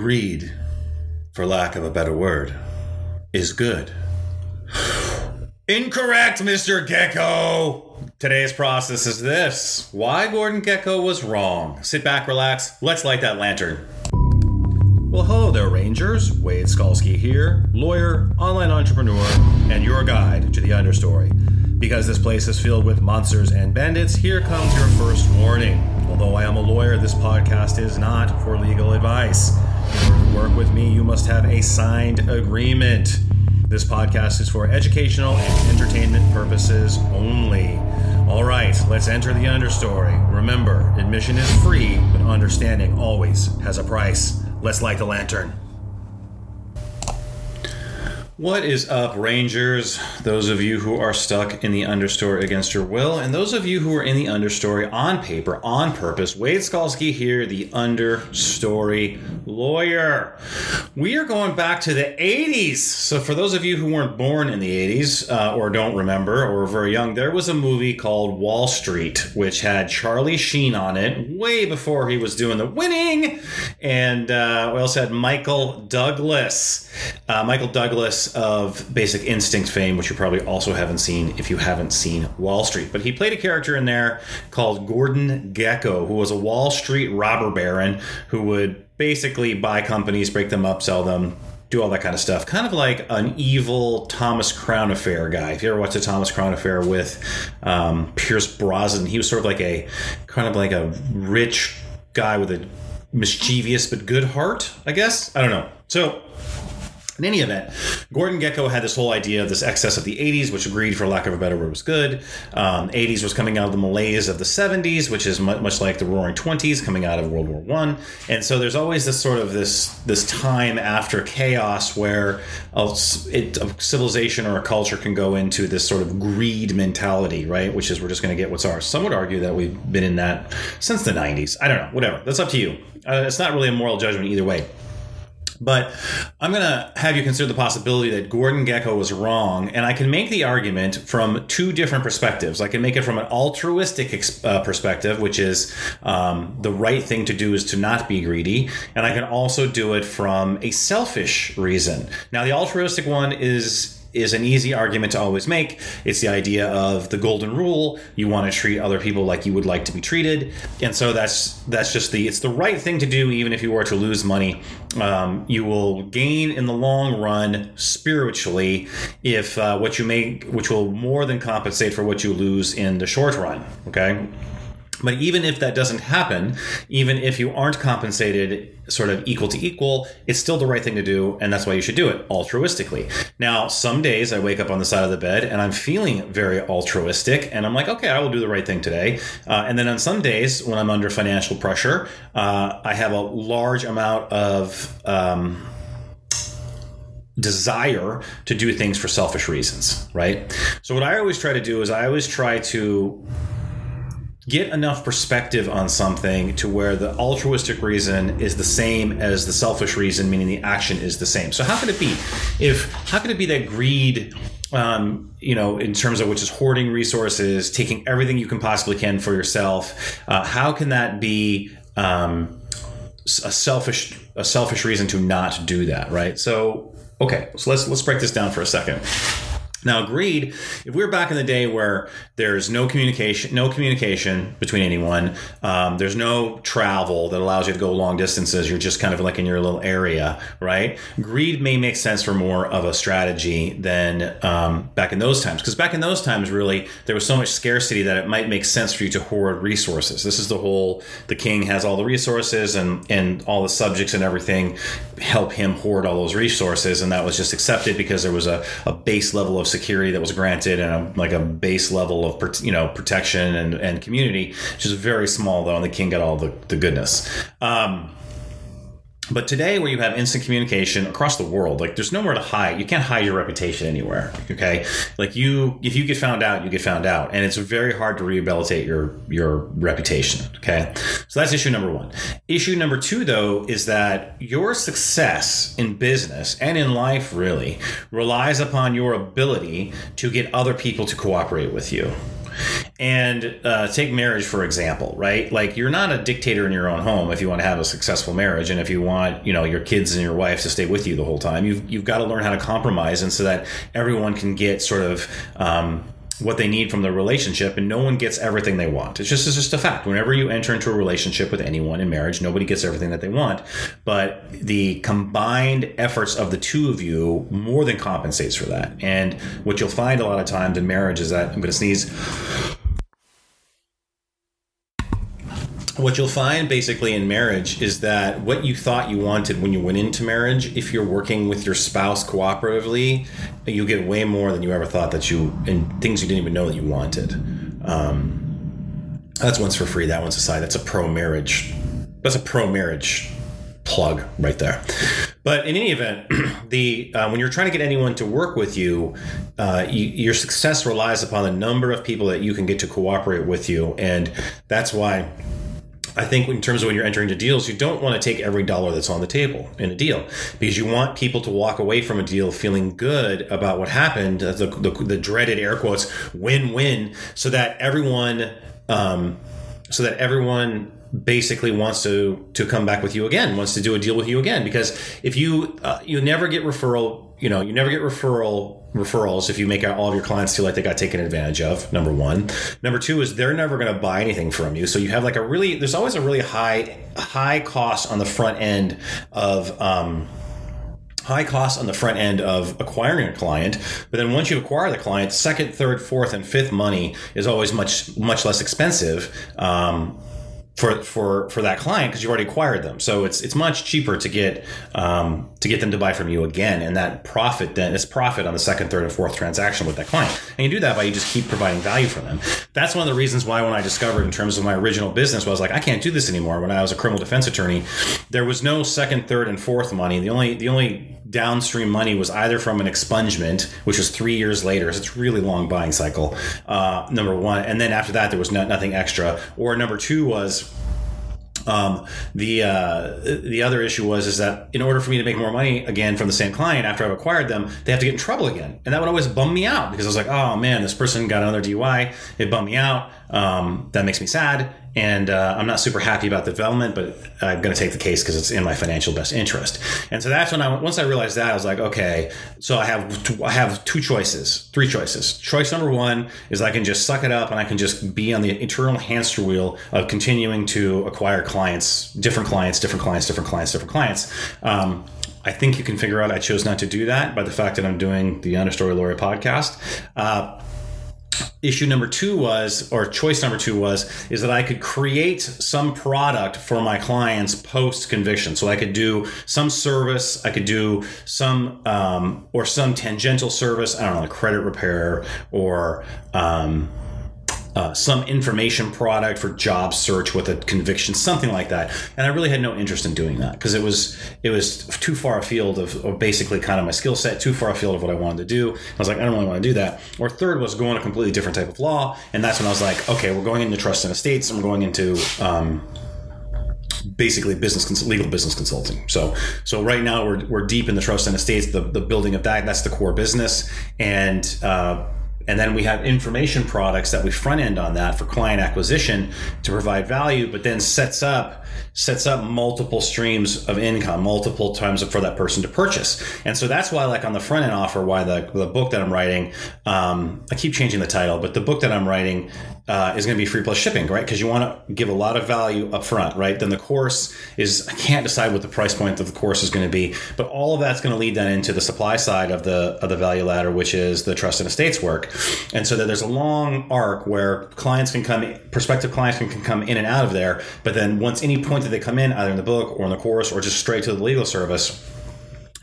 greed, for lack of a better word, is good. Incorrect, Mr. Gecko! Today's process is this why Gordon Gecko was wrong. Sit back, relax, let's light that lantern. Well, hello there, Rangers. Wade Skalski here, lawyer, online entrepreneur, and your guide to the understory. Because this place is filled with monsters and bandits, here comes your first warning. Although I am a lawyer, this podcast is not for legal advice. Work with me, you must have a signed agreement. This podcast is for educational and entertainment purposes only. All right, let's enter the understory. Remember, admission is free, but understanding always has a price. Let's light the lantern. What is up, Rangers? Those of you who are stuck in the understory against your will, and those of you who are in the understory on paper, on purpose. Wade Skalski here, the understory lawyer. We are going back to the 80s. So, for those of you who weren't born in the 80s uh, or don't remember or were very young, there was a movie called Wall Street, which had Charlie Sheen on it way before he was doing the winning. And uh, we also had Michael Douglas. Uh, Michael Douglas of Basic Instinct fame, which you probably also haven't seen if you haven't seen Wall Street. But he played a character in there called Gordon Gecko, who was a Wall Street robber baron who would basically buy companies, break them up, sell them, do all that kind of stuff. Kind of like an evil Thomas Crown Affair guy. If you ever watched the Thomas Crown Affair with um, Pierce Brosnan, he was sort of like a kind of like a rich guy with a mischievous but good heart, I guess. I don't know. So in any event, Gordon Gecko had this whole idea of this excess of the 80s, which agreed, for lack of a better word, was good. Um, 80s was coming out of the malaise of the 70s, which is much, like the Roaring Twenties coming out of World War One. And so there's always this sort of this this time after chaos where a, it, a civilization or a culture can go into this sort of greed mentality, right? Which is we're just going to get what's ours. Some would argue that we've been in that since the 90s. I don't know. Whatever. That's up to you. Uh, it's not really a moral judgment either way. But I'm going to have you consider the possibility that Gordon Gecko was wrong, and I can make the argument from two different perspectives. I can make it from an altruistic ex- uh, perspective, which is um, the right thing to do is to not be greedy, and I can also do it from a selfish reason. Now, the altruistic one is is an easy argument to always make. It's the idea of the golden rule. You want to treat other people like you would like to be treated, and so that's that's just the it's the right thing to do. Even if you were to lose money, um, you will gain in the long run spiritually if uh, what you make, which will more than compensate for what you lose in the short run. Okay. But even if that doesn't happen, even if you aren't compensated sort of equal to equal, it's still the right thing to do, and that's why you should do it altruistically. Now, some days I wake up on the side of the bed and I'm feeling very altruistic, and I'm like, okay, I will do the right thing today. Uh, and then on some days when I'm under financial pressure, uh, I have a large amount of. Um, desire to do things for selfish reasons, right? So what I always try to do is I always try to get enough perspective on something to where the altruistic reason is the same as the selfish reason, meaning the action is the same. So how could it be? If how could it be that greed um, you know, in terms of which is hoarding resources, taking everything you can possibly can for yourself. Uh, how can that be um, a selfish a selfish reason to not do that? Right. So okay, so let's let's break this down for a second. Now, greed, if we are back in the day where there's no communication, no communication between anyone, um, there's no travel that allows you to go long distances, you're just kind of like in your little area, right? Greed may make sense for more of a strategy than um, back in those times. Because back in those times, really, there was so much scarcity that it might make sense for you to hoard resources. This is the whole the king has all the resources and, and all the subjects and everything help him hoard all those resources. And that was just accepted because there was a, a base level of security that was granted and a, like a base level of you know protection and, and community, which is very small though, and the king got all the, the goodness. Um, but today, where you have instant communication across the world, like there's nowhere to hide. You can't hide your reputation anywhere. Okay, like you, if you get found out, you get found out, and it's very hard to rehabilitate your your reputation. Okay, so that's issue number one. Issue number two, though, is that your success in business and in life really relies upon your ability to get other people to cooperate with you. And uh, take marriage for example, right? Like you're not a dictator in your own home if you want to have a successful marriage, and if you want, you know, your kids and your wife to stay with you the whole time. You've you've got to learn how to compromise, and so that everyone can get sort of. Um, what they need from the relationship and no one gets everything they want. It's just it's just a fact. Whenever you enter into a relationship with anyone in marriage, nobody gets everything that they want, but the combined efforts of the two of you more than compensates for that. And what you'll find a lot of times in marriage is that I'm going to sneeze what you'll find basically in marriage is that what you thought you wanted when you went into marriage, if you're working with your spouse cooperatively, you get way more than you ever thought that you and things you didn't even know that you wanted. Um, that's one's for free. That one's aside. That's a pro marriage. That's a pro marriage plug right there. But in any event, the uh, when you're trying to get anyone to work with you, uh, you, your success relies upon the number of people that you can get to cooperate with you, and that's why I think in terms of when you're entering into deals, you don't want to take every dollar that's on the table in a deal because you want people to walk away from a deal feeling good about what happened, the, the, the dreaded air quotes win-win, so that everyone, um, so that everyone basically wants to to come back with you again, wants to do a deal with you again. Because if you uh, you never get referral, you know, you never get referral referrals if you make all of your clients feel like they got taken advantage of number one. Number two is they're never going to buy anything from you. So you have like a really there's always a really high high cost on the front end of um, high cost on the front end of acquiring a client but then once you acquire the client second third fourth and fifth money is always much much less expensive um, for for for that client because you've already acquired them. So it's it's much cheaper to get um, to get them to buy from you again, and that profit then is profit on the second, third, and fourth transaction with that client. And you do that by you just keep providing value for them. That's one of the reasons why when I discovered in terms of my original business, was like I can't do this anymore. When I was a criminal defense attorney, there was no second, third, and fourth money. The only the only downstream money was either from an expungement, which was three years later. So it's a really long buying cycle. Uh, number one, and then after that there was no, nothing extra. Or number two was um, the uh, the other issue was is that in order for me to make more money again from the same client after I've acquired them, they have to get in trouble again, and that would always bum me out because I was like, oh man, this person got another DUI, it bummed me out. Um, that makes me sad and uh, I'm not super happy about the development, but I'm going to take the case because it's in my financial best interest. And so that's when I once I realized that I was like, okay, so I have I have two choices, three choices. Choice number one is I can just suck it up and I can just be on the internal hamster wheel of continuing to acquire clients, different clients, different clients, different clients, different clients. Um, I think you can figure out I chose not to do that by the fact that I'm doing the Understory Lawyer podcast. Uh, issue number two was or choice number two was is that i could create some product for my clients post conviction so i could do some service i could do some um, or some tangential service i don't know like credit repair or um, uh, some information product for job search with a conviction, something like that. And I really had no interest in doing that because it was it was too far afield of, of basically kind of my skill set, too far afield of what I wanted to do. I was like, I don't really want to do that. Or third was going a completely different type of law, and that's when I was like, okay, we're going into trust and estates, we're going into um, basically business legal business consulting. So so right now we're, we're deep in the trust and estates, the, the building of that. That's the core business, and uh, and then we have information products that we front end on that for client acquisition to provide value, but then sets up sets up multiple streams of income, multiple times for that person to purchase. And so that's why, like on the front end offer, why the, the book that I'm writing, um, I keep changing the title, but the book that I'm writing uh, is going to be free plus shipping, right? Because you want to give a lot of value up front, right? Then the course is, I can't decide what the price point of the course is going to be, but all of that's going to lead then into the supply side of the, of the value ladder, which is the trust and estates work. And so that there's a long arc where clients can come, prospective clients can, can come in and out of there. But then once any point that they come in, either in the book or in the course or just straight to the legal service,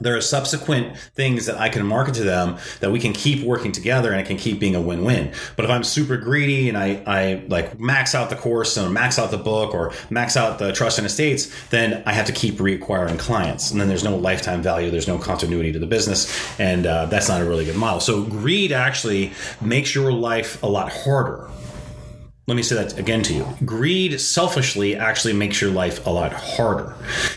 there are subsequent things that I can market to them that we can keep working together and it can keep being a win-win. But if I'm super greedy and I, I like max out the course and max out the book or max out the trust and estates, then I have to keep reacquiring clients. And then there's no lifetime value. There's no continuity to the business. And uh, that's not a really good model. So greed actually makes your life a lot harder let me say that again to you. Greed selfishly actually makes your life a lot harder.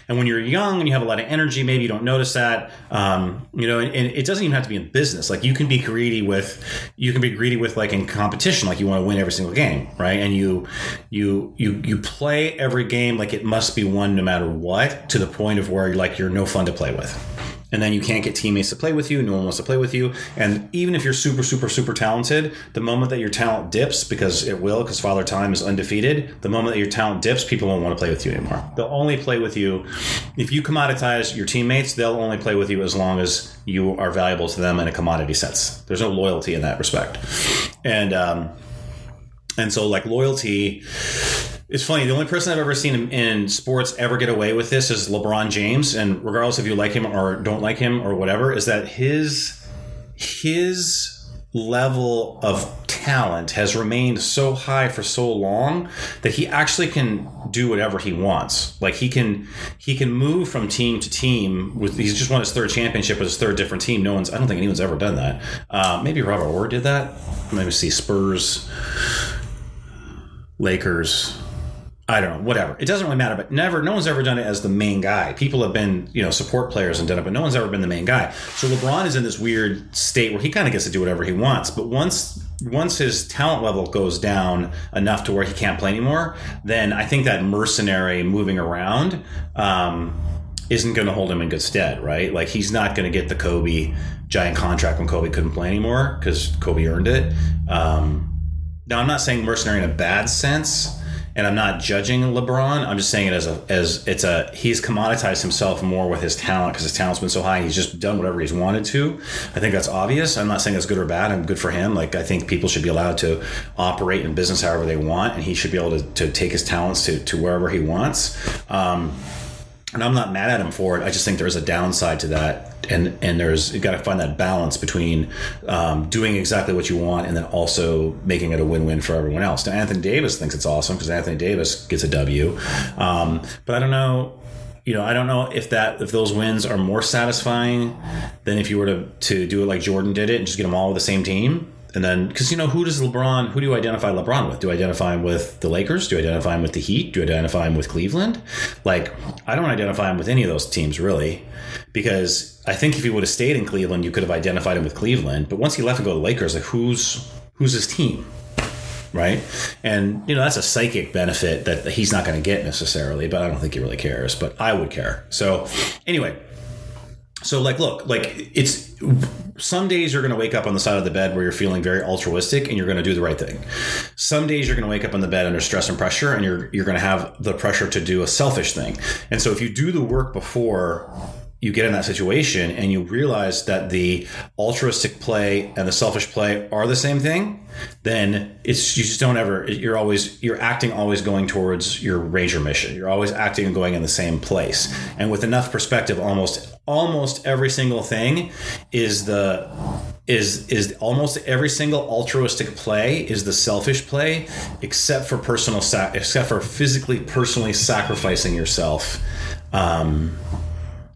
And when you're young and you have a lot of energy, maybe you don't notice that. Um, you know, and, and, it doesn't even have to be in business. Like you can be greedy with, you can be greedy with like in competition, like you want to win every single game, right? And you, you, you, you play every game like it must be won no matter what, to the point of where like you're no fun to play with and then you can't get teammates to play with you. No one wants to play with you. And even if you're super, super, super talented, the moment that your talent dips, because it will, because Father Time is undefeated, the moment that your talent dips, people won't want to play with you anymore. They'll only play with you if you commoditize your teammates. They'll only play with you as long as you are valuable to them in a commodity sense. There's no loyalty in that respect, and um, and so like loyalty it's funny. The only person I've ever seen in, sports ever get away with this is LeBron James, and regardless if you like him or don't like him or whatever, is that his his level of talent has remained so high for so long that he actually can do whatever he wants. Like he can he can move from team to team. With he's just won his third championship with his third different team. No one's I don't think anyone's ever done that. Uh, maybe Robert Horry did that. Maybe see Spurs, Lakers. I don't know, whatever. It doesn't really matter, but never, no one's ever done it as the main guy. People have been, you know, support players and done it, but no one's ever been the main guy. So LeBron is in this weird state where he kind of gets to do whatever he wants. But once, once his talent level goes down enough to where he can't play anymore, then I think that mercenary moving around, um, isn't going to hold him in good stead, right? Like he's not going to get the Kobe giant contract when Kobe couldn't play anymore because Kobe earned it. Um, now I'm not saying mercenary in a bad sense and I'm not judging LeBron. I'm just saying it as a as it's a he's commoditized himself more with his talent because his talent's been so high. He's just done whatever he's wanted to. I think that's obvious. I'm not saying it's good or bad. I'm good for him. Like I think people should be allowed to operate in business however they want, and he should be able to, to take his talents to to wherever he wants. Um, and I'm not mad at him for it. I just think there's a downside to that, and and there's you got to find that balance between um, doing exactly what you want and then also making it a win-win for everyone else. Now Anthony Davis thinks it's awesome because Anthony Davis gets a W, um, but I don't know. You know, I don't know if that if those wins are more satisfying than if you were to to do it like Jordan did it and just get them all with the same team and then because you know who does LeBron who do you identify LeBron with? Do I identify him with the Lakers? Do I identify him with the Heat? Do I identify him with Cleveland? Like I don't identify him with any of those teams really, because I think if he would have stayed in Cleveland, you could have identified him with Cleveland. But once he left and go to Lakers, like who's who's his team? Right, and you know that's a psychic benefit that he's not going to get necessarily, but I don't think he really cares. But I would care. So, anyway, so like look like it's some days you're going to wake up on the side of the bed where you're feeling very altruistic and you're going to do the right thing. Some days you're going to wake up on the bed under stress and pressure and you're you're going to have the pressure to do a selfish thing. And so if you do the work before you get in that situation and you realize that the altruistic play and the selfish play are the same thing, then it's you just don't ever you're always you're acting always going towards your ranger mission. You're always acting and going in the same place. And with enough perspective, almost almost every single thing is the is is almost every single altruistic play is the selfish play, except for personal except for physically personally sacrificing yourself. Um,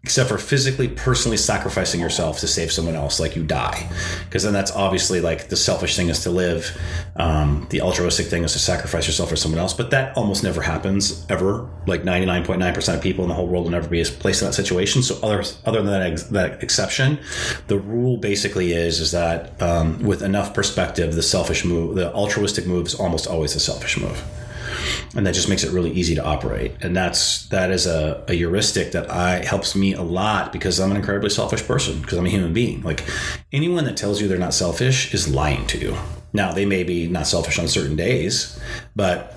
except for physically personally sacrificing yourself to save someone else like you die. Because then that's obviously like the selfish thing is to live um, the altruistic thing is to sacrifice yourself for someone else. But that almost never happens ever. Like 99.9% of people in the whole world will never be placed in that situation. So other other than that, ex- that exception the rule basically is is that um, with enough perspective the selfish move the altruistic move is almost always a selfish move and that just makes it really easy to operate. And that's that is a, a heuristic that I helps me a lot because I'm an incredibly selfish person because I'm a human being. Like anyone that tells you they're not selfish is lying to you. Now they may be not selfish on certain days, but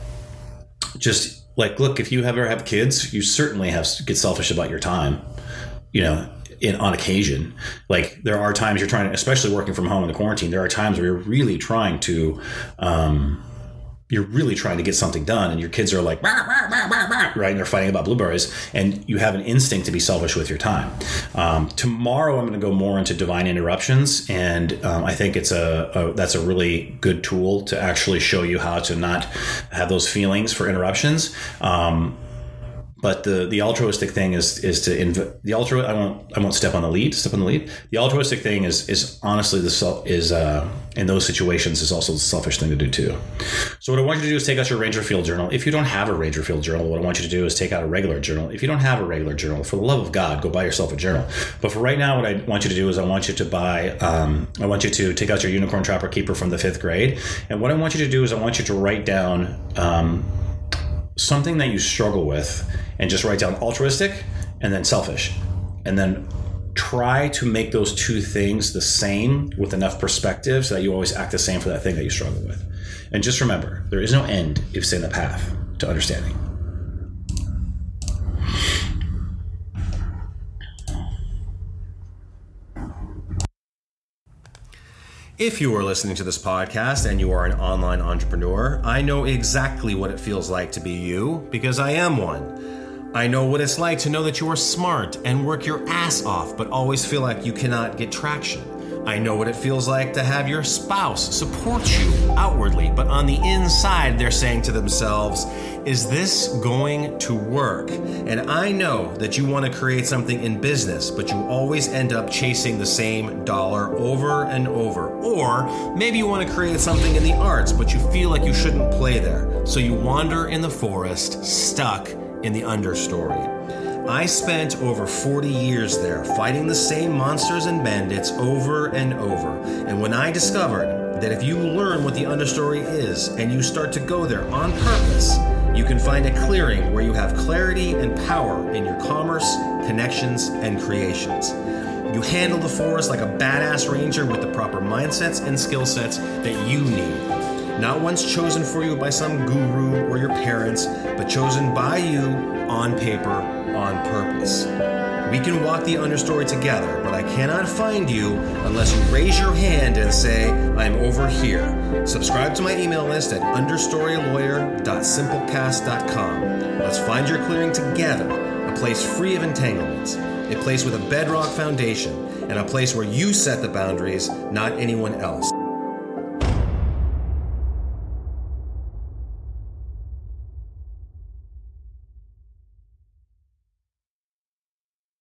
just like look, if you ever have kids, you certainly have get selfish about your time. You know, in, on occasion. Like there are times you're trying to, especially working from home in the quarantine, there are times where you're really trying to um, you're really trying to get something done and your kids are like right? And they're fighting about blueberries and you have an instinct to be selfish with your time. Um, tomorrow i'm going to go more into divine interruptions and um, i think it's a, a, that's a really good tool to actually show you how to not have those feelings for interruptions. Um, but the the altruistic thing is is to inv- the altru I won't I won't step on the lead step on the lead. The altruistic thing is is honestly the self is uh, in those situations is also the selfish thing to do too. So what I want you to do is take out your ranger field journal. If you don't have a ranger field journal what I want you to do is take out a regular journal. If you don't have a regular journal for the love of God go buy yourself a journal. But for right now what I want you to do is I want you to buy um, I want you to take out your unicorn trapper keeper from the fifth grade. And what I want you to do is I want you to write down um, something that you struggle with and just write down altruistic and then selfish. And then try to make those two things the same with enough perspective so that you always act the same for that thing that you struggle with. And just remember, there is no end if it's in the path to understanding. If you are listening to this podcast and you are an online entrepreneur, I know exactly what it feels like to be you because I am one. I know what it's like to know that you are smart and work your ass off, but always feel like you cannot get traction. I know what it feels like to have your spouse support you outwardly, but on the inside, they're saying to themselves, Is this going to work? And I know that you want to create something in business, but you always end up chasing the same dollar over and over. Or maybe you want to create something in the arts, but you feel like you shouldn't play there. So you wander in the forest, stuck in the understory. I spent over 40 years there fighting the same monsters and bandits over and over. And when I discovered that if you learn what the understory is and you start to go there on purpose, you can find a clearing where you have clarity and power in your commerce, connections, and creations. You handle the forest like a badass ranger with the proper mindsets and skill sets that you need. Not once chosen for you by some guru or your parents, but chosen by you on paper on purpose. We can walk the understory together, but I cannot find you unless you raise your hand and say, I'm over here. Subscribe to my email list at understorylawyer.simplecast.com. Let's find your clearing together, a place free of entanglements, a place with a bedrock foundation, and a place where you set the boundaries, not anyone else.